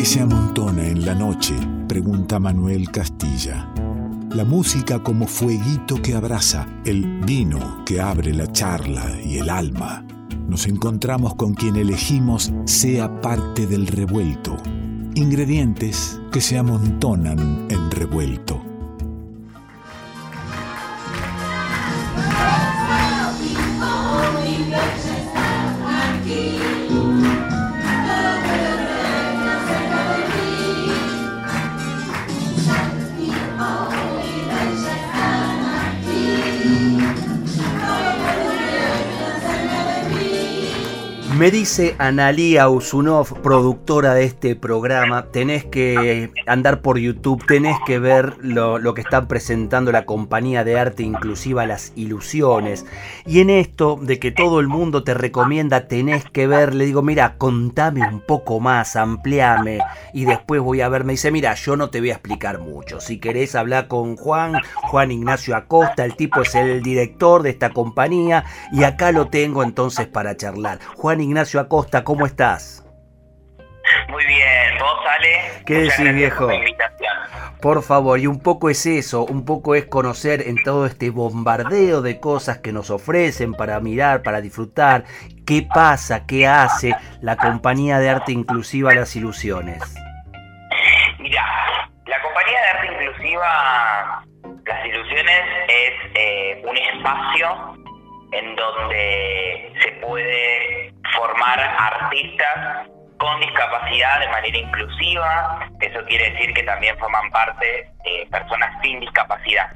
¿Qué se amontona en la noche? Pregunta Manuel Castilla. La música como fueguito que abraza, el vino que abre la charla y el alma. Nos encontramos con quien elegimos sea parte del revuelto. Ingredientes que se amontonan en revuelto. Me dice Analia Usunov, productora de este programa, tenés que andar por YouTube, tenés que ver lo, que está presentando la compañía de arte inclusiva Las Ilusiones. Y en esto de que todo el mundo te recomienda, tenés que ver, le digo, mira, contame un poco más, ampliame. Y después voy a ver, me dice, mira, yo no te voy a explicar mucho. Si querés hablar con Juan, Juan Ignacio Acosta, el tipo es el director de esta compañía. Y acá lo tengo entonces para charlar. Juan Ignacio Acosta, ¿cómo estás? Muy bien, vos Ale. ¿Qué decís, viejo? Por favor, y un poco es eso, un poco es conocer en todo este bombardeo de cosas que nos ofrecen para mirar, para disfrutar, qué pasa, qué hace la compañía de arte inclusiva Las Ilusiones. Mira, la compañía de arte inclusiva Las Ilusiones es eh, un espacio en donde se puede formar artistas con discapacidad de manera inclusiva. Eso quiere decir que también forman parte de personas sin discapacidad.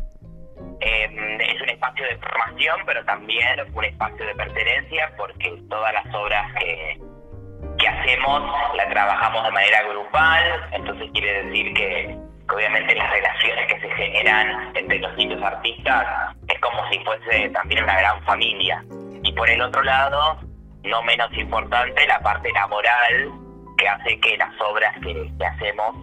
Em, es un espacio de formación, pero también un espacio de pertenencia, porque todas las obras que, que hacemos las trabajamos de manera grupal, entonces quiere decir que obviamente las relaciones que se generan entre los distintos artistas es como si fuese también una gran familia. Y por el otro lado, no menos importante, la parte laboral que hace que las obras que, hacemos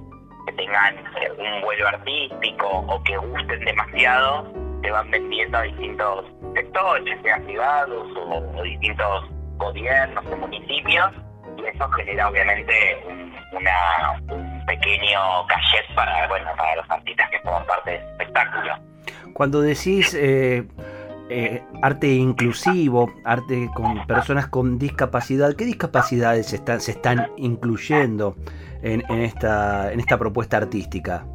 que tengan un vuelo artístico o que gusten demasiado, se van vendiendo a distintos sectores, sean privados o, distintos gobiernos o municipios, y eso genera obviamente una, un pequeño cachet para, bueno, para los artistas que forman parte del espectáculo. Cuando decís eh, eh, arte inclusivo, arte con personas con discapacidad, ¿qué discapacidades se están, se están incluyendo en, esta, en esta propuesta artística?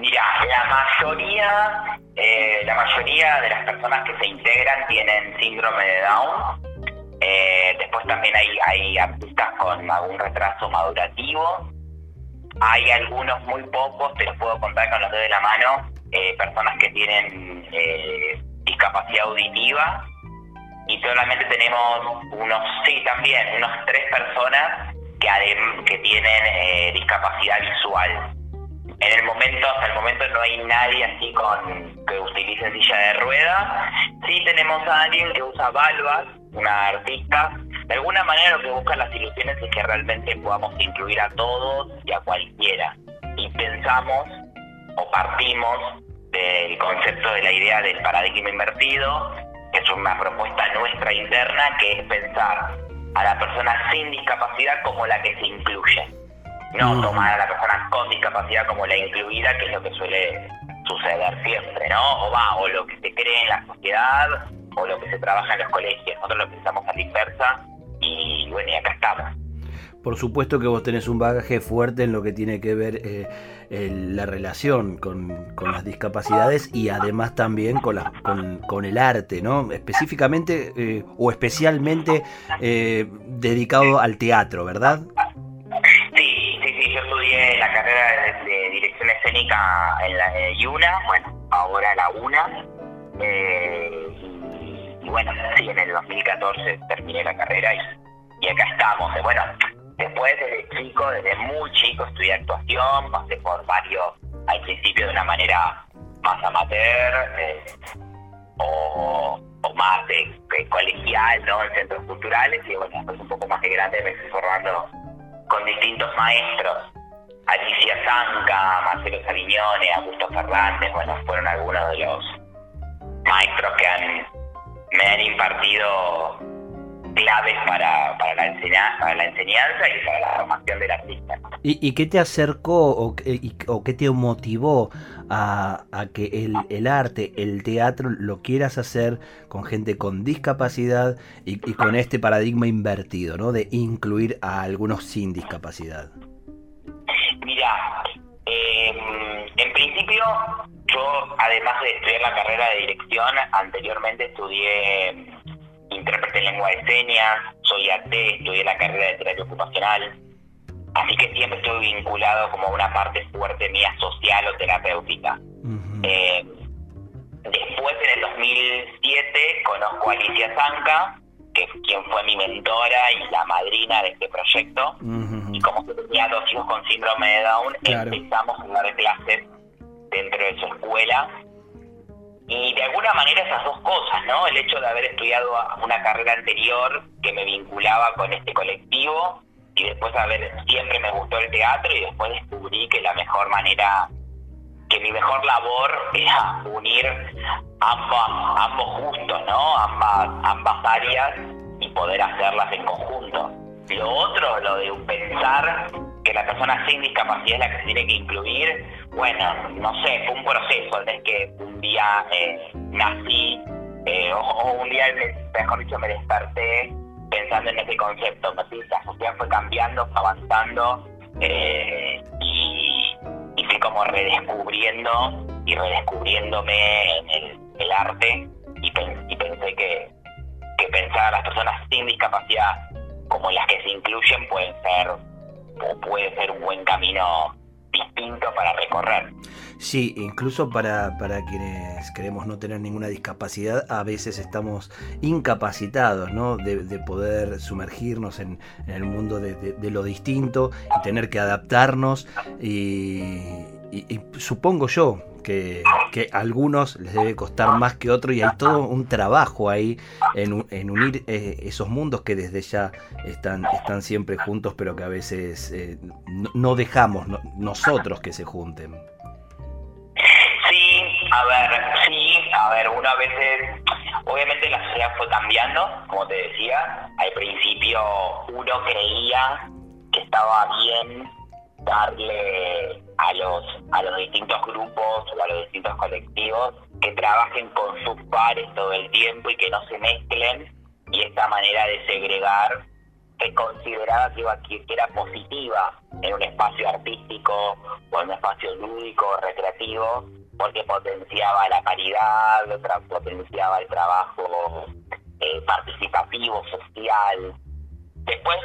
Mira, la mayoría, eh, la mayoría de las personas que se integran tienen síndrome de Down. después también hay, hay artistas con algún retraso madurativo hay algunos muy pocos, te los puedo contar con los dedos de la mano, eh, personas que tienen eh, discapacidad auditiva y solamente tenemos unos, sí, también, unos tres personas que, tienen eh, discapacidad visual. En el momento, hasta el momento no hay nadie así con que utilice silla de ruedas. Sí tenemos a alguien que usa valvas, una artista de alguna manera lo que buscan las ilusiones es que realmente podamos incluir a todos y a cualquiera. Y pensamos o partimos del concepto de la idea del paradigma invertido, que es una propuesta nuestra interna, que es pensar a la persona sin discapacidad como la que se incluye. No mm. tomar a la persona con discapacidad como la incluida, que es lo que suele suceder siempre, ¿no? O va, o lo que se cree en la sociedad, o lo que se trabaja en los colegios. Nosotros lo pensamos a la inversa y bueno, y acá estamos. Por supuesto que vos tenés un bagaje fuerte en lo que tiene que ver eh, la relación con, las discapacidades y además también con, la, con, el arte, ¿no? Específicamente eh, o especialmente eh, dedicado al teatro, ¿verdad? Sí, sí, sí, yo estudié la carrera de, dirección escénica en la de Yuna, bueno, ahora la UNA. Y, y, bueno, sí, en el 2014 terminé la carrera y, y acá estamos. Bueno, después desde chico, desde muy chico estudié actuación, pasé por varios, al principio de una manera más amateur eh, o, más de, colegial, ¿no? En centros culturales y bueno, después un poco más de grande me fui formando con distintos maestros. Alicia Zanca, Marcelo Savignone, Augusto Fernández, bueno, fueron algunos de los maestros que han me han impartido claves para, para, la, enseñanza, la enseñanza y para la formación del artista. ¿Y, qué te acercó o, o, qué te motivó a, que el, el, arte, el teatro, lo quieras hacer con gente con discapacidad y, con este paradigma invertido, ¿no? De incluir a algunos sin discapacidad. Mira, em, en principio yo, además de estudiar la carrera de dirección, anteriormente estudié intérprete en lengua de señas, soy AT, estudié la carrera de terapia ocupacional, así que siempre estoy vinculado como una parte fuerte mía social o terapéutica. Eh, después, en el 2007, conozco a Alicia Zanca, quien fue mi mentora y la madrina de este proyecto, y como que tenía dos hijos con síndrome de Down, empezamos a dar clases dentro de su escuela y de alguna manera esas dos cosas, ¿no? El hecho de haber estudiado una carrera anterior que me vinculaba con este colectivo y después haber, siempre me gustó el teatro y después descubrí que la mejor manera, que mi mejor labor era unir ambos, ambos justos, ¿no? Ambas, ambas áreas poder hacerlas en conjunto. Lo otro, lo de pensar que la persona sin discapacidad es la que se tiene que incluir, bueno, no sé, fue un proceso, es que un día eh, nací, eh, o, un día, mejor dicho, me desperté pensando en ese concepto, la sociedad fue cambiando, fue avanzando, eh, y, fui como redescubriendo y redescubriéndome en el, arte, y, pensé que, que pensar a las personas sin discapacidad como las que se incluyen pueden ser puede ser un buen camino distinto para recorrer. Sí, incluso para, para quienes queremos no tener ninguna discapacidad, a veces estamos incapacitados ¿no? de, poder sumergirnos en, el mundo de, lo distinto y tener que adaptarnos. y supongo yo que, a algunos les debe costar más que otros y hay todo un trabajo ahí en, en unir eh, esos mundos que desde ya están, están siempre juntos, pero que a veces eh, no, dejamos nosotros que se junten. Sí, a ver, sí, a ver, una vez, obviamente la sociedad fue cambiando, como te decía, al principio uno creía que estaba bien darle a los, a los distintos grupos o a los distintos colectivos que trabajen con sus pares todo el tiempo y que no se mezclen y esta manera de segregar se consideraba que, que era positiva en un espacio artístico o en un espacio lúdico recreativo porque potenciaba la paridad, potenciaba el trabajo eh, participativo, social. Después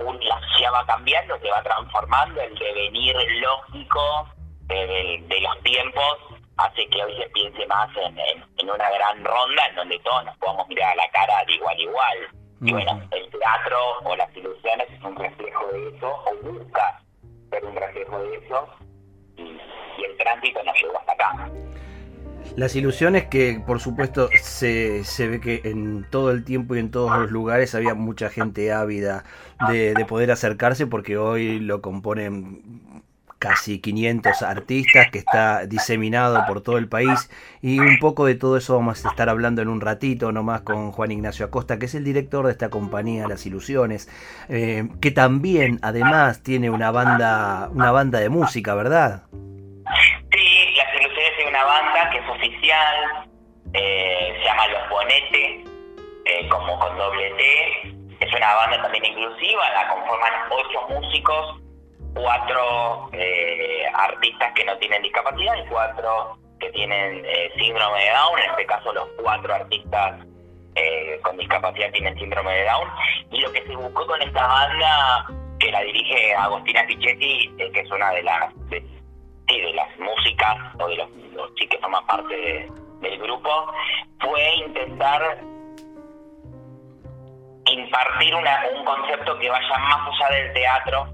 la sociedad va cambiando, se va transformando, el devenir lógico de, los tiempos hace que hoy se piense más en, una gran ronda en donde todos nos podamos mirar a la cara de igual a igual. Y bueno, el teatro o las ilusiones es un reflejo de eso, o busca ser un reflejo de eso, y, el tránsito nos llevó hasta acá. Las ilusiones que por supuesto se, se, ve que en todo el tiempo y en todos los lugares había mucha gente ávida de, poder acercarse porque hoy lo componen casi 500 artistas que está diseminado por todo el país. Y un poco de todo eso vamos a estar hablando en un ratito nomás con Juan Ignacio Acosta que es el director de esta compañía Las Ilusiones eh, que también además tiene una banda una banda de música verdad una banda que es oficial, eh, se llama Los Bonetes, eh, como con doble T. Es una banda también inclusiva, la conforman ocho músicos, cuatro eh, artistas que no tienen discapacidad y cuatro que tienen síndrome de Down. En este caso, los cuatro artistas con discapacidad tienen síndrome de Down. Y lo que se buscó con esta banda, que la dirige Agostina Pichetti, que es una de las las músicas o de los, chicos que forman parte del grupo, fue intentar impartir una, un concepto que vaya más allá del teatro,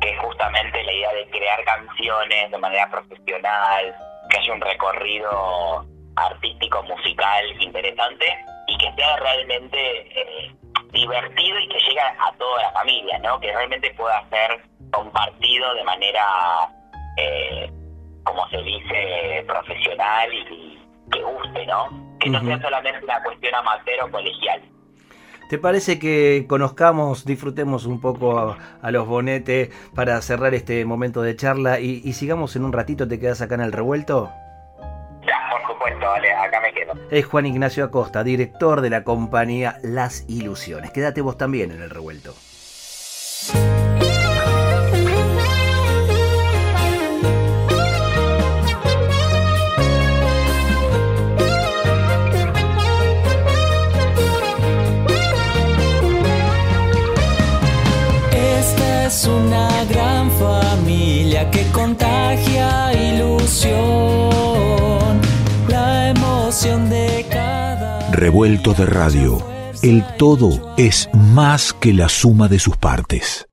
que es justamente la idea de crear canciones de manera profesional, que haya un recorrido artístico, musical interesante y que sea realmente eh, divertido y que llegue a toda la familia, ¿no? que realmente pueda ser compartido de manera eh, como se dice, profesional y, que guste, ¿no? Que no sea solamente una cuestión amateur o colegial. ¿Te parece que conozcamos, disfrutemos un poco a, los bonetes para cerrar este momento de charla y, sigamos en un ratito? ¿Te quedas acá en el revuelto? Ya, por supuesto, vale, acá me quedo. Es Juan Ignacio Acosta, director de la compañía Las Ilusiones. Quédate vos también en el revuelto. Revuelto de radio. El todo es más que la suma de sus partes.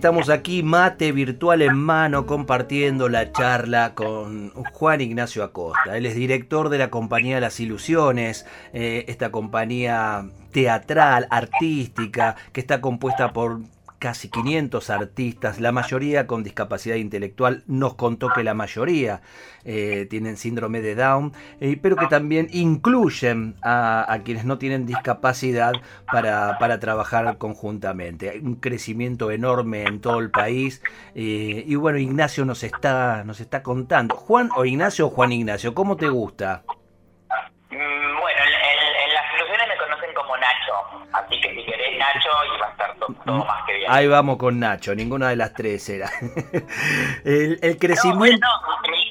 Estamos aquí, mate virtual en mano, compartiendo la charla con Juan Ignacio Acosta. Él es director de la compañía Las Ilusiones, eh, esta compañía teatral, artística, que está compuesta por casi 500 artistas, la mayoría con discapacidad intelectual, nos contó que la mayoría eh, tienen síndrome de Down, eh, pero que también incluyen a, quienes no tienen discapacidad para, trabajar conjuntamente. Hay un crecimiento enorme en todo el país eh, y bueno, Ignacio nos está, nos está contando. Juan o Ignacio o Juan Ignacio, ¿cómo te gusta? Nacho y va a estar todo, más que bien. Ahí vamos con Nacho, ninguna de las tres era. el, crecimiento...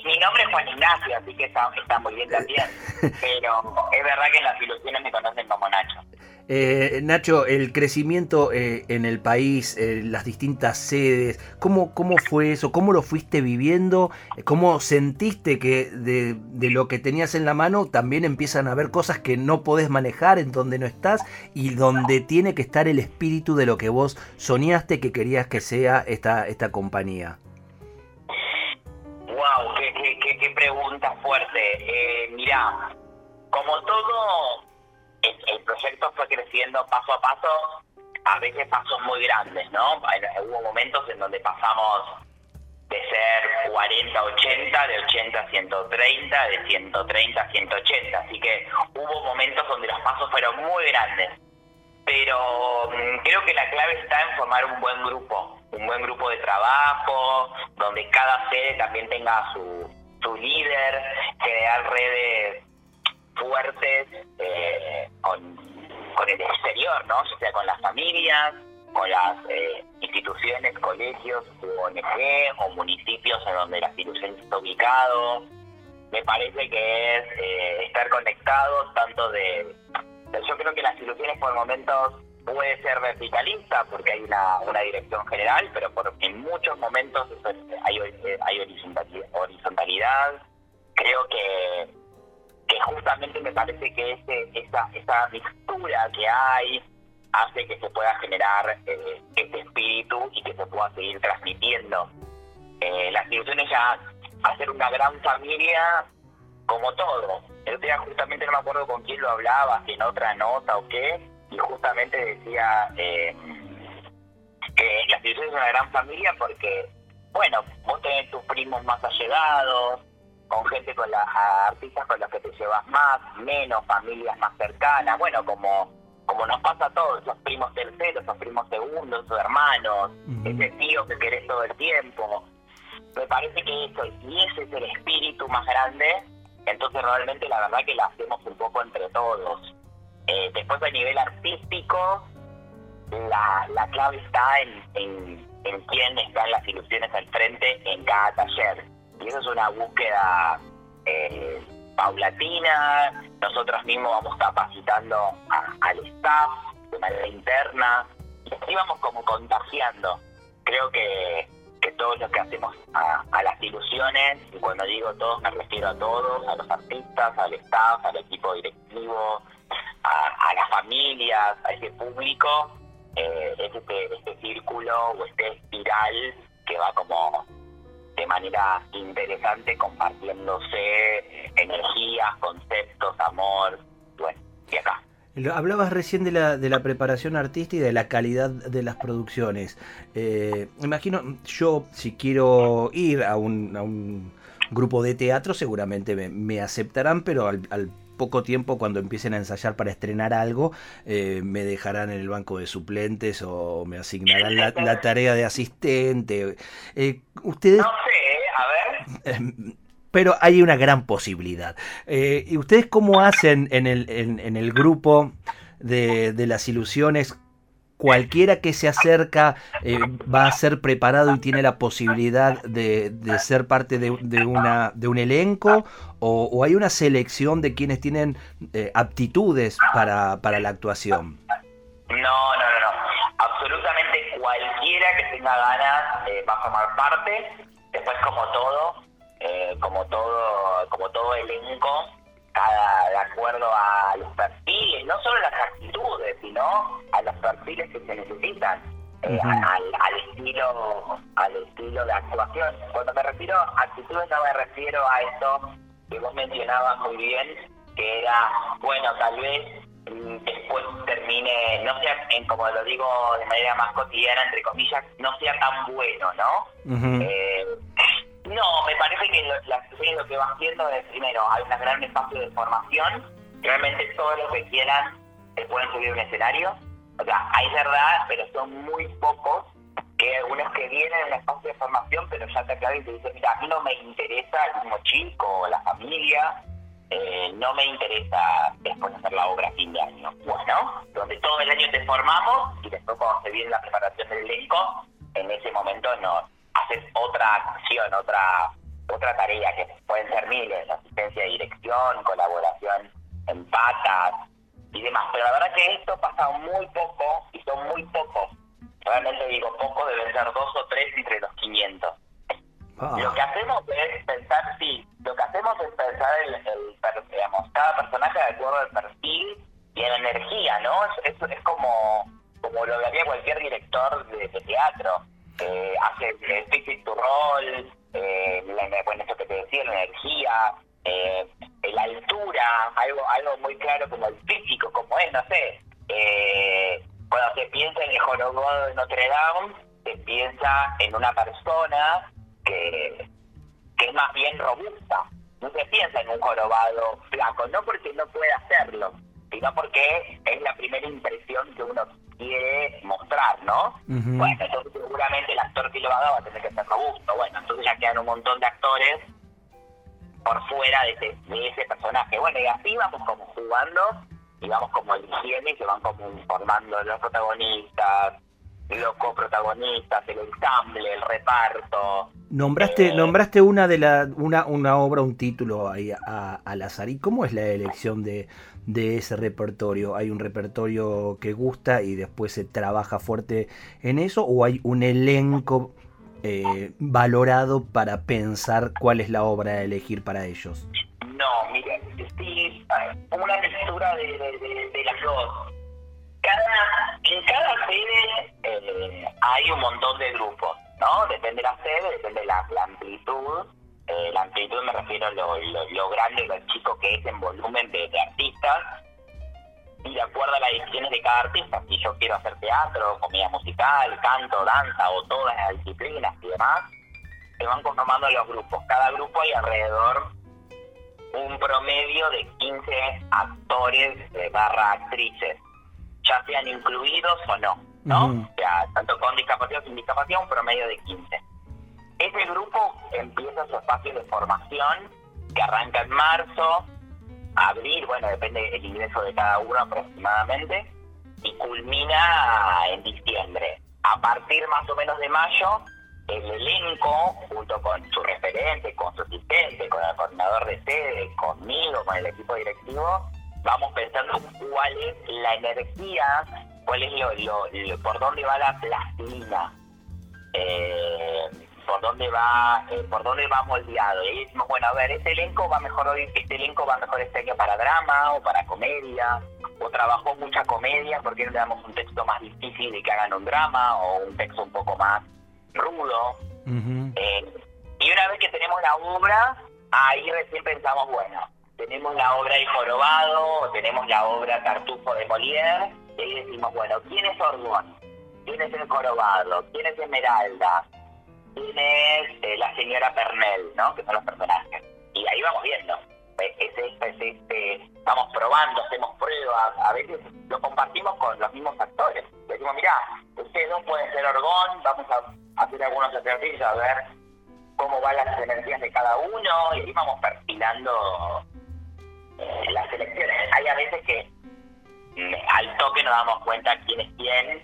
mi, nombre es Juan Ignacio, así que está, está muy bien también. Pero es verdad que en las ilusiones me conocen como Nacho. Eh, Nacho, el crecimiento eh, en el país, eh, las distintas sedes, ¿cómo, ¿cómo fue eso? ¿Cómo lo fuiste viviendo? ¿Cómo sentiste que de, de, lo que tenías en la mano también empiezan a haber cosas que no podés manejar en donde no estás y donde tiene que estar el espíritu de lo que vos soñaste que querías que sea esta, esta compañía? ¡Wow! ¡Qué, qué, qué pregunta fuerte! mirá, como todo el, proyecto fue creciendo paso a paso, a veces pasos muy grandes, ¿no? Hubo momentos en donde pasamos de ser 40 a 80, de 80 a 130, de 130 a 180. Así que hubo momentos donde los pasos fueron muy grandes. Pero mm, creo que la clave está en formar un buen grupo, un buen grupo de trabajo, donde cada sede también tenga su, su líder, crear redes fuertes eh, con, el exterior, ¿no? O sea, con las familias, con las eh, instituciones, colegios, ONG o municipios en donde la institución está ubicado. Me parece que es eh, estar conectados tanto de... Yo creo que las instituciones por momentos puede ser verticalista porque hay una, una dirección general, pero por, en muchos momentos hay, hay horizontalidad. Creo que que justamente me parece que ese, esa, esa mixtura que hay hace que se pueda generar eh, este espíritu y que se pueda seguir transmitiendo. Eh, las instituciones ya hacer una gran familia como todo. El otro día justamente no me acuerdo con quién lo hablaba, si en otra nota o qué, y justamente decía eh, que las instituciones son una gran familia porque, bueno, vos tenés tus primos más allegados, con gente con las artistas con las que te llevas más, menos, familias más cercanas, bueno, como como nos pasa a todos, esos primos terceros, esos primos segundos, esos hermanos, ese tío que querés todo el tiempo. Me parece que eso, y ese es el espíritu más grande, entonces realmente la verdad que lo hacemos un poco entre todos. Eh, después a nivel artístico, la, la clave está en, en, en quién están las ilusiones al frente en cada taller y eso es una búsqueda eh, paulatina. Nosotros mismos vamos capacitando al staff de manera interna y así vamos como contagiando. Creo que, que todo lo que hacemos a, las ilusiones, y cuando digo todos me refiero a todos, a los artistas, al staff, al equipo directivo, a, las familias, a ese público, eh, es este, este círculo o este espiral que va como de manera interesante compartiéndose energías, conceptos, amor, bueno, y acá. Hablabas recién de la, de la preparación artística y de la calidad de las producciones. Eh, imagino, yo si quiero ir a un, a un grupo de teatro seguramente me, aceptarán, pero al, poco tiempo cuando empiecen a ensayar para estrenar algo, eh, me dejarán en el banco de suplentes o me asignarán la, tarea de asistente. Eh, ustedes... No sé, a ver. pero hay una gran posibilidad. Eh, ¿Y ustedes cómo hacen en el, en, el grupo de, de, las ilusiones? Cualquiera que se acerca eh, va a ser preparado y tiene la posibilidad de, de ser parte de, de, una, de un elenco o, hay una selección de quienes tienen eh, aptitudes para, para la actuación. No, no, no, no. Absolutamente cualquiera que tenga ganas va a formar parte. Después, como todo, eh, como todo como todo elenco cada de acuerdo a los perfiles no solo las actitudes sino a los perfiles que se necesitan eh, al, estilo al estilo de actuación. Cuando me refiero a actitudes no me refiero a eso que vos mencionabas muy bien que era bueno tal vez mm, después termine, no sea, en, como lo digo de manera más cotidiana, entre comillas, no sea tan bueno, ¿no? eh, no, me parece que lo, lo que van haciendo es, primero, hay un gran espacio de formación, realmente todos los que quieran se pueden subir un escenario, o sea, hay verdad, pero son muy pocos que algunos que vienen en un espacio de formación, pero ya te aclaran y te dicen, mira, a mí no me interesa el mismo chico o la familia, eh, no me interesa después hacer la obra a fin de año. Bueno, donde todo el año te formamos y después cuando se viene la preparación del elenco, en ese momento no. Haces otra acción, otra otra tarea que pueden ser miles, asistencia de dirección, colaboración en patas y demás. Pero la verdad que esto pasa muy poco y son muy pocos. Realmente digo poco, deben ser dos o tres entre los 500. Ah. Lo que hacemos es pensar, sí, lo que hacemos es pensar el, el digamos, cada personaje de acuerdo al perfil y a la energía, ¿no? Es, es, es como, como lo haría cualquier director de teatro eh, hace el tu rol, eh, bueno, eso que te decía, la energía, eh, la altura, algo algo muy claro como el físico, como es, no sé. Eh, cuando se piensa en el jorobado de Notre Dame, se piensa en una persona que, que es más bien robusta. No se piensa en un jorobado flaco, no porque no pueda hacerlo, sino porque es la primera impresión que uno quiere mostrar, ¿no? Bueno, entonces seguramente el actor que lo va a dar va a tener que ser robusto. Bueno, entonces ya quedan un montón de actores por fuera de ese, de ese personaje. Bueno, y así vamos como jugando y vamos como eligiendo y se van como formando los protagonistas, los coprotagonistas, el ensamble, el reparto. Nombraste, eh, nombraste una de la, una, una obra, un título ahí a, al azar. ¿Y cómo es la elección de, de ese repertorio? ¿Hay un repertorio que gusta y después se trabaja fuerte en eso? ¿O hay un elenco eh, valorado para pensar cuál es la obra a elegir para ellos? No, mire, sí, una lectura de, de, las dos. Cada, en cada sede eh, hay un montón de grupos, ¿no? Depende de la sede, depende de la amplitud eh, la amplitud me refiero a lo, lo, grande, lo chico que es en volumen de, artistas y de acuerdo a las decisiones de cada artista. Si yo quiero hacer teatro, comedia musical, canto, danza o todas las disciplinas y demás, se van conformando los grupos. Cada grupo hay alrededor un promedio de 15 actores de barra actrices, ya sean incluidos o no, ¿no? O sea, tanto con discapacidad o sin discapacidad, un promedio de 15. Ese grupo empieza su espacio de formación que arranca en marzo, abril, bueno, depende del ingreso de cada uno aproximadamente, y culmina en diciembre. A partir más o menos de mayo, el elenco, junto con su referente, con su asistente, con el coordinador de sede, conmigo, con el equipo directivo, vamos pensando cuál es la energía, cuál es lo, por dónde va la plastilina. Eh, por dónde va eh, por dónde va moldeado y decimos bueno a ver este elenco va mejor hoy este elenco va mejor este año para drama o para comedia o trabajó mucha comedia, porque no le damos un texto más difícil y que hagan un drama o un texto un poco más rudo. Eh, y una vez que tenemos la obra, ahí recién pensamos, bueno, tenemos la obra El Jorobado, tenemos la obra Tartufo de Molière, y ahí decimos, bueno, ¿quién es Orgón? ¿Quién es el Jorobado? ¿Quién es Esmeralda? ¿Quién es eh, la señora Pernell? ¿no? Que son los personajes. Y ahí vamos viendo. Es este, es este, vamos probando, hacemos pruebas, a veces lo compartimos con los mismos actores. Decimos, mirá, ustedes dos pueden ser Orgón, vamos a hacer algunos ejercicios a ver cómo van las energías de cada uno y ahí vamos perfilando eh, las elecciones. Hay a veces que mm, al toque nos damos cuenta quién es quién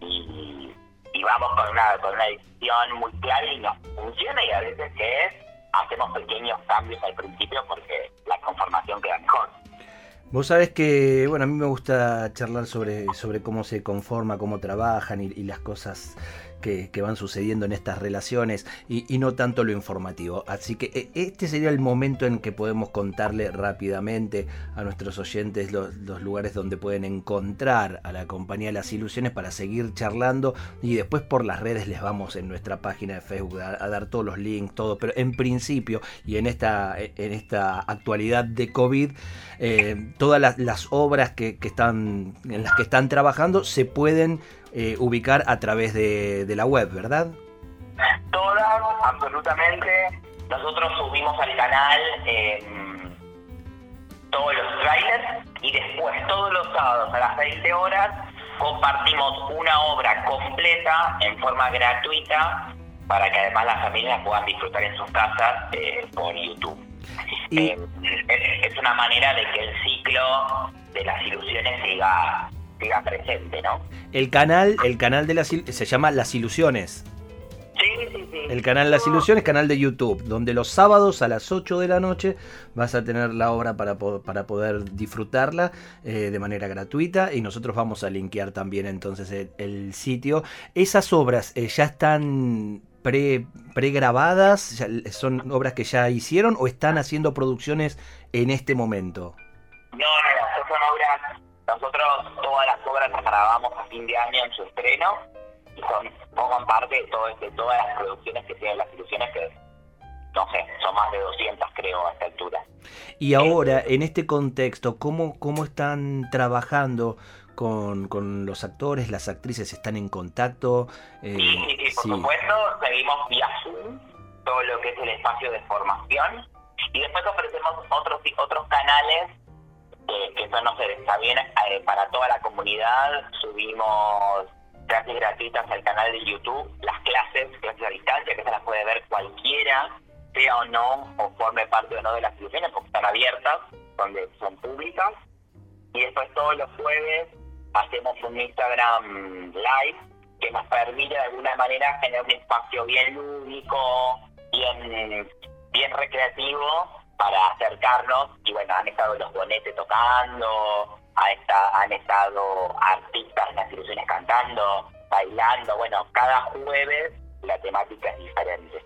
y, y, vamos con una, con una decisión muy clara y nos funciona y a veces que es hacemos pequeños cambios al principio porque la conformación queda mejor. Vos sabés que, bueno, a mí me gusta charlar sobre, sobre cómo se conforma, cómo trabajan y, y las cosas que, van sucediendo en estas relaciones y, no tanto lo informativo. Así que eh, este sería el momento en que podemos contarle rápidamente a nuestros oyentes los, lugares donde pueden encontrar a la compañía Las Ilusiones para seguir charlando y después por las redes les vamos en nuestra página de Facebook a, dar todos los links, todo. Pero en principio y en esta, en esta actualidad de COVID, eh, todas las, obras que, que, están, en las que están trabajando se pueden eh, ubicar a través de, la web, ¿verdad? Todas, absolutamente. Nosotros subimos al canal em, todos los trailers y después todos los sábados a las 20 horas compartimos una obra completa en forma gratuita para que además las familias puedan disfrutar en sus casas eh, por YouTube. Es una manera de que el ciclo de las ilusiones siga siga presente, ¿no? El canal, el canal de las se llama Las Ilusiones. Sí, sí, sí. El canal Las Ilusiones, canal de YouTube, donde los sábados a las 8 de la noche vas a tener la obra para, para poder disfrutarla eh, de manera gratuita y nosotros vamos a linkear también entonces el, sitio. Esas obras eh, ya están pre, pregrabadas, son obras que ya hicieron o están haciendo producciones en este momento. No, no, son obras nosotros todas las obras las grabamos a fin de año en su estreno y son, forman parte de, todo, este, todas las producciones que tienen las ilusiones que no sé, son más de 200 creo a esta altura. Y ahora, en este contexto, ¿cómo, cómo están trabajando con, con los actores, las actrices? ¿Están en contacto? Eh, sí, sí, por supuesto, seguimos vía Zoom, todo lo que es el espacio de formación, y después ofrecemos otros, otros canales que eso no se está bien eh, para toda la comunidad. Subimos clases gratuitas al canal de YouTube, las clases, clases a distancia, que se las puede ver cualquiera, sea o no, o forme parte o no de las instituciones, porque están abiertas, donde son públicas. Y después todos los jueves hacemos un Instagram live que nos permite de alguna manera generar un espacio bien lúdico, bien, bien recreativo para acercarnos y bueno, han estado los bonetes tocando, han estado artistas en las ilusiones cantando, bailando, bueno, cada jueves la temática es diferente.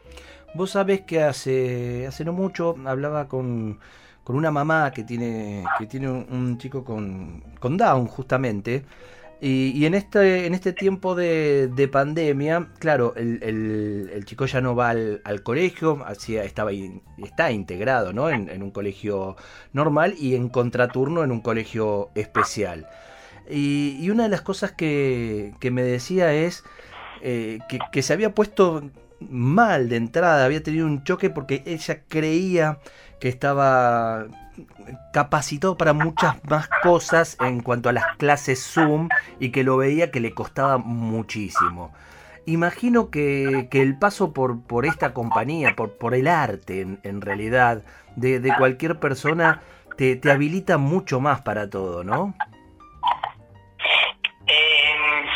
Vos sabés que hace, hace no mucho hablaba con, con una mamá que tiene, que tiene un, chico con, con Down justamente, y, en, este, en este tiempo de, pandemia, claro, el, chico ya no va al, colegio, así estaba está integrado ¿no? en, un colegio normal y en contraturno en un colegio especial. Y, una de las cosas que, me decía es eh, que, que se había puesto mal de entrada, había tenido un choque porque ella creía que estaba capacitado para muchas más cosas en cuanto a las clases Zoom y que lo veía que le costaba muchísimo. Imagino que, el paso por, por esta compañía, por, por el arte en, realidad, de, cualquier persona, te, te, habilita mucho más para todo, ¿no? Em,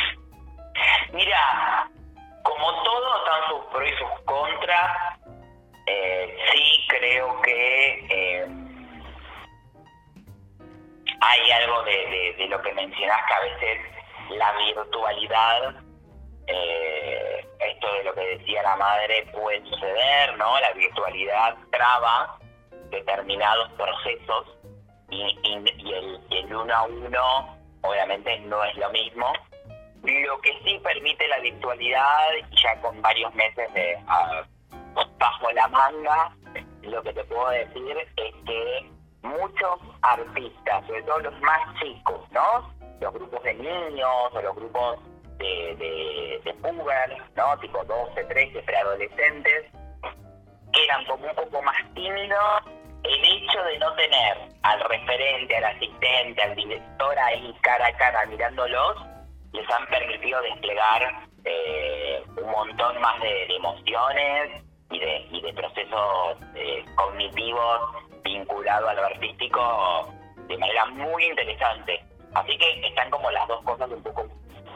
mira, hay algo de, lo que mencionás que a veces la virtualidad, eh, esto de lo que decía la madre puede suceder, ¿no? La virtualidad traba determinados procesos y, el, el uno a uno obviamente no es lo mismo. Lo que sí permite la virtualidad, ya con varios meses de bajo la manga, lo que te puedo decir es que muchos artistas, sobre todo los más chicos, ¿no? Los grupos de niños o los grupos de, de, de puber, ¿no? Tipo 12, 13, preadolescentes, eran como un poco más tímidos el hecho de no tener al referente, al asistente, al director ahí cara a cara mirándolos, les han permitido desplegar eh, un montón más de, emociones y de, y de procesos eh, cognitivos vinculados a lo artístico de manera muy interesante. Así que están como las dos cosas un poco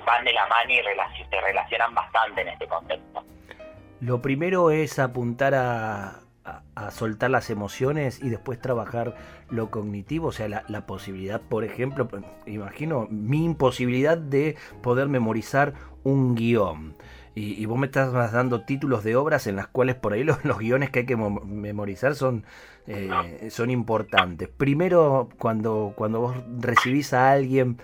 van de la mano y se relacionan bastante en este contexto. Lo primero es apuntar a, a, soltar las emociones y después trabajar lo cognitivo, o sea, la, posibilidad, por ejemplo, imagino mi imposibilidad de poder memorizar un guion. Y, vos me estás dando títulos de obras en las cuales por ahí los, guiones que hay que memorizar son, eh, son importantes. Primero, cuando, cuando vos recibís a alguien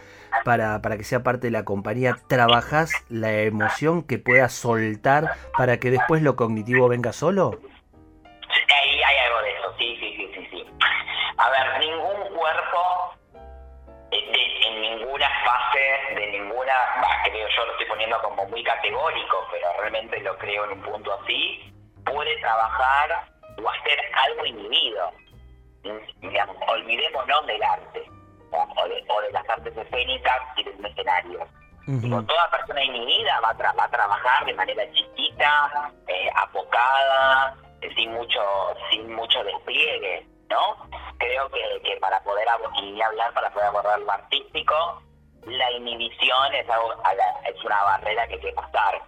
para, para que sea parte de la compañía, ¿trabajás la emoción que pueda soltar para que después lo cognitivo venga solo? Como muy categórico, pero realmente lo creo en un punto así, puede trabajar o hacer algo inhibido. Digamos, olvidémonos del arte o de, las artes escénicas y del escenario. toda persona inhibida va a, va a trabajar de manera chiquita, eh, apocada, sin mucho, sin mucho despliegue. ¿no? Creo que, para poder y hablar, para poder abordar lo artístico, la inhibición es, algo, es una barrera que hay que pasar.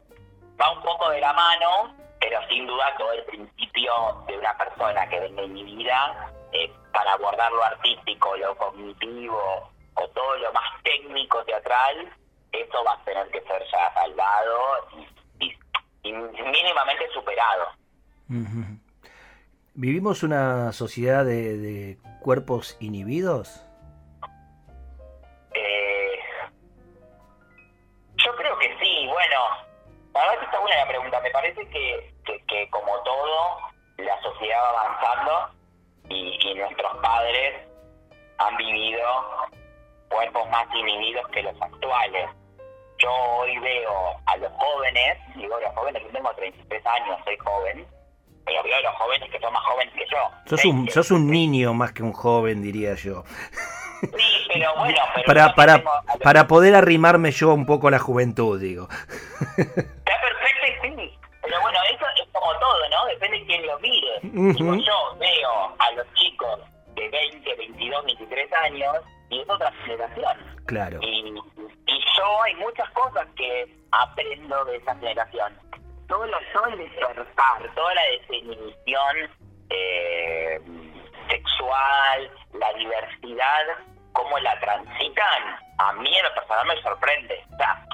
Va un poco de la mano, pero sin duda todo el principio de una persona que venga inhibida, para abordar lo artístico, lo cognitivo o todo lo más técnico teatral, eso va a tener que ser ya salvado y, mínimamente superado. ¿Vivimos una sociedad de, cuerpos inhibidos? Sos un, sos un niño más que un joven, diría yo. Sí, pero bueno, para, para, para poder arrimarme yo un poco a la juventud, digo. Está perfecto y sí. Pero bueno, eso es como todo, ¿no? Depende de quién lo mire. yo veo a los chicos de 20, 22, 23 años y es otra generación. Claro. Y, y yo hay muchas cosas que aprendo de esa generación todo, lo, todo el despertar, toda la definición eh, la diversidad, cómo la transitan, a mí en lo personal me sorprende. O sea,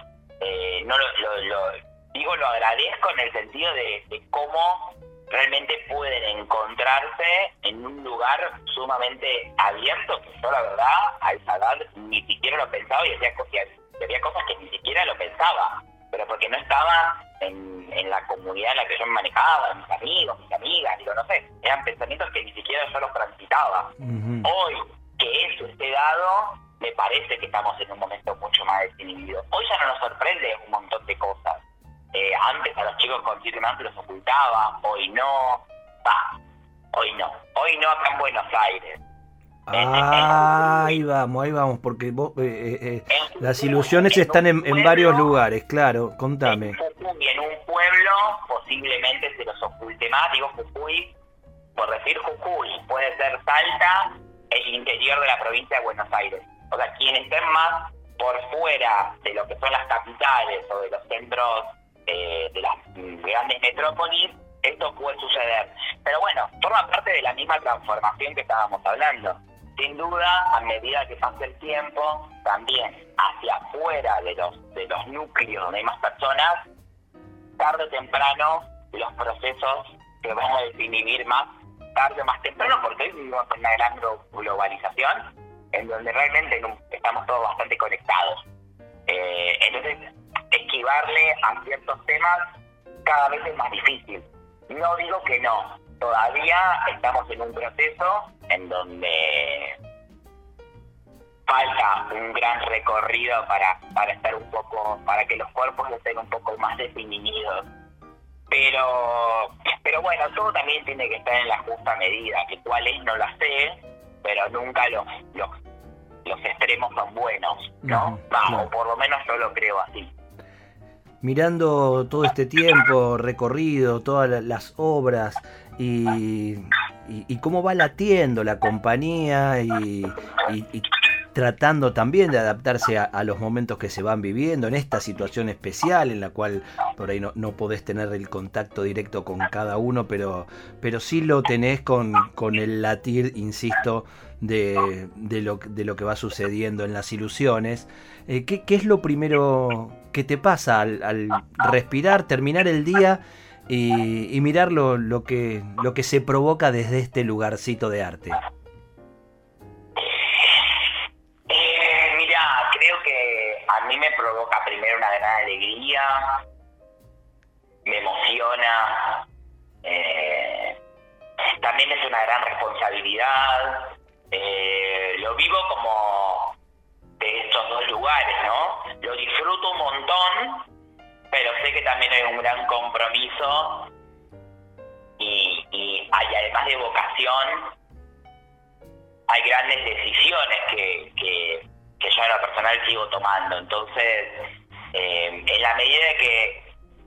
eh, no lo, lo, digo, lo agradezco en el sentido de, cómo realmente pueden encontrarse en un lugar sumamente abierto, que yo la verdad a esa edad ni siquiera lo pensaba y había cosas que ni siquiera lo pensaba, pero porque no estaba en, en, la comunidad en la que yo me manejaba, mis amigos, mis amigas, digo, no sé, eran pensamientos que ni siquiera yo los transitaba. Hoy que eso esté dado, me parece que estamos en un momento mucho más desinhibido. Hoy ya no nos sorprende un montón de cosas. Eh, antes a los chicos con años los ocultaba, hoy no. Va, hoy no. Hoy no acá en Buenos Aires. Ah, ahí vamos, ahí vamos, porque vos, eh, eh, las ilusiones están en, varios lugares, claro, contame. En un pueblo posiblemente se los oculte más, digo Jujuy, por decir Jujuy, puede ser Salta, el interior de la provincia de Buenos Aires. O sea, quienes estén más por fuera de lo que son las capitales o de los centros eh, de las grandes metrópolis, esto puede suceder. Pero bueno, forma parte de la misma transformación que estábamos hablando sin duda, a medida que pasa el tiempo, también hacia afuera de los, de los núcleos hay más personas, tarde o temprano los procesos se van a desinhibir más tarde o más temprano, porque hoy vivimos en una gran globalización en donde realmente estamos todos bastante conectados. Eh, entonces, esquivarle a ciertos temas cada vez es más difícil. No digo que no, todavía estamos en un proceso en donde falta un gran recorrido para, para estar un poco, para que los cuerpos estén un poco más definidos. Pero, pero bueno, todo también tiene que estar en la justa medida, que cuál es no la sé, pero nunca los, los, los extremos son buenos, ¿no? Vamos, por lo menos yo lo creo así. Mirando todo este tiempo recorrido, todas las obras y, y, cómo va latiendo la compañía y, tratando también de adaptarse a, los momentos que se van viviendo en esta situación especial en la cual por ahí no, no podés tener el contacto directo con cada uno, pero, pero sí lo tenés con, con el latir, insisto, de, de, lo, de lo que va sucediendo en las ilusiones. Eh, ¿qué, es lo primero que te pasa al, respirar, terminar el día y, y mirar lo, lo, que, lo que se provoca desde este lugarcito de arte? provoca primero una gran alegría, me emociona, eh, también es una gran responsabilidad, eh, lo vivo como de estos dos lugares, ¿no? Lo disfruto un montón, pero sé que también hay un gran compromiso y, hay además de vocación, hay grandes decisiones que, que yo en lo personal sigo tomando. Entonces, eh, en la medida que,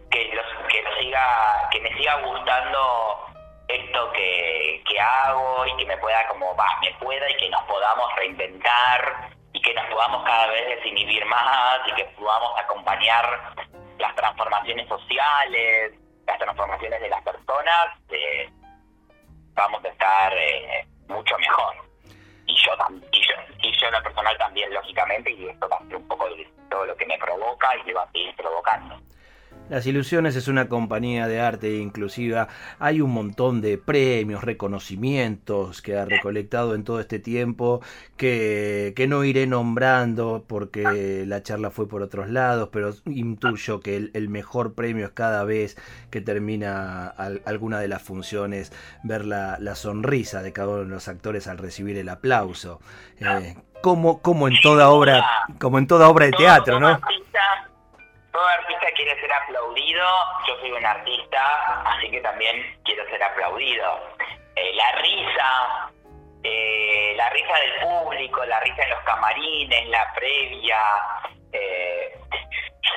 que, que, siga, que me siga gustando esto que, que hago y que me pueda como va, me pueda y que nos podamos reinventar y que nos podamos cada vez desinhibir más y que podamos acompañar las transformaciones sociales, las transformaciones de las personas, eh, vamos a estar eh, mucho mejor y yo, y yo, y yo en lo personal también, lógicamente, y esto va a ser un poco de todo lo que me provoca y me va a seguir provocando. Las Ilusiones es una compañía de arte inclusiva. Hay un montón de premios, reconocimientos que ha recolectado en todo este tiempo que, no iré nombrando porque la charla fue por otros lados, pero intuyo que el, mejor premio es cada vez que termina alguna de las funciones ver la, la, sonrisa de cada uno de los actores al recibir el aplauso. Eh, como, como en toda obra, como en toda obra de teatro, ¿no? Todo artista quiere ser aplaudido, yo soy un artista, así que también quiero ser aplaudido. Eh, la risa, eh, la risa del público, la risa en los camarines, la previa. Eh,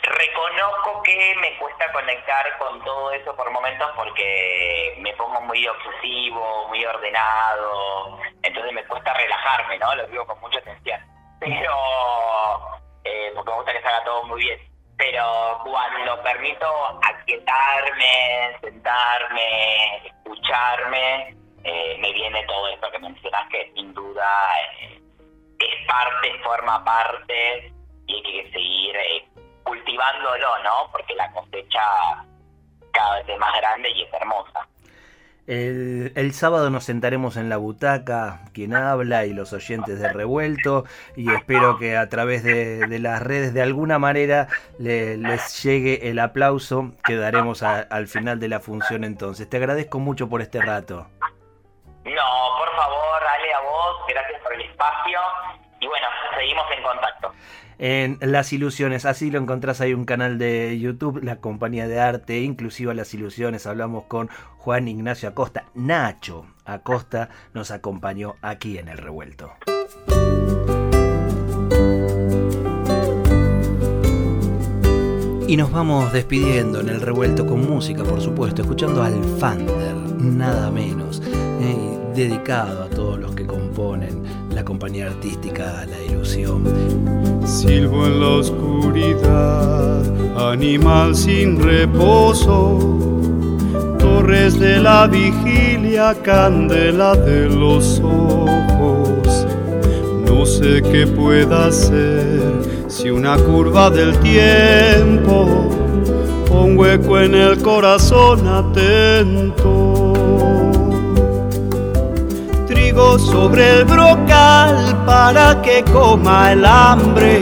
reconozco que me cuesta conectar con todo eso por momentos porque me pongo muy obsesivo, muy ordenado, entonces me cuesta relajarme, ¿no? Lo digo con mucha atención. Pero, porque me gusta que se haga todo muy bien pero cuando permito aquietarme, sentarme, escucharme, eh, me viene todo esto que mencionas que sin duda eh, es parte, forma parte y hay que seguir eh, cultivándolo, ¿no? Porque la cosecha cada vez es más grande y es hermosa. El, sábado nos sentaremos en la butaca, quien habla y los oyentes de Revuelto, y espero que a través de, las redes de alguna manera les llegue el aplauso que daremos al final de la función entonces. Te agradezco mucho por este rato. No, por favor, dale a vos, gracias por el espacio, y bueno, seguimos en contacto en Las Ilusiones. Así lo encontrás ahí un canal de YouTube, la compañía de arte inclusiva Las Ilusiones. Hablamos con Juan Ignacio Acosta. Nacho Acosta nos acompañó aquí en el revuelto. Y nos vamos despidiendo en el revuelto con música, por supuesto, escuchando al Fander, nada menos, eh, dedicado a todos los que componen la compañía artística La Ilusión. Silbo en la oscuridad, animal sin reposo, torres de la vigilia, candela de los ojos. No sé qué pueda ser si una curva del tiempo, un hueco en el corazón atento sobre el brocal para que coma el hambre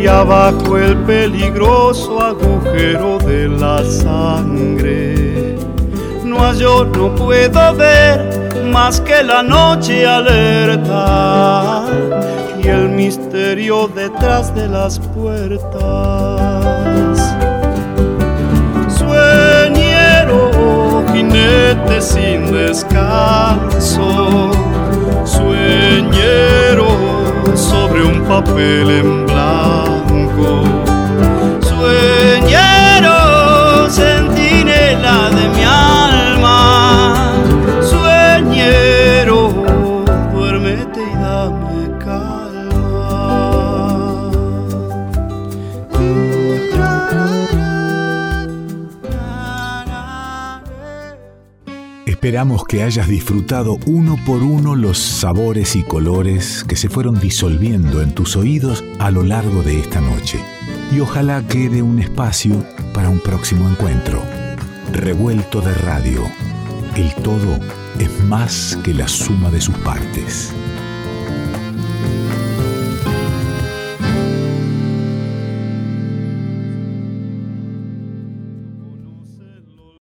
y abajo el peligroso agujero de la sangre. No yo no puedo ver más que la noche alerta y el misterio detrás de las puertas. Jinete sin descanso, sueñero sobre un papel en blanco. Esperamos que hayas disfrutado uno por uno los sabores y colores que se fueron disolviendo en tus oídos a lo largo de esta noche. Y ojalá quede un espacio para un próximo encuentro. Revuelto de radio. El todo es más que la suma de sus partes.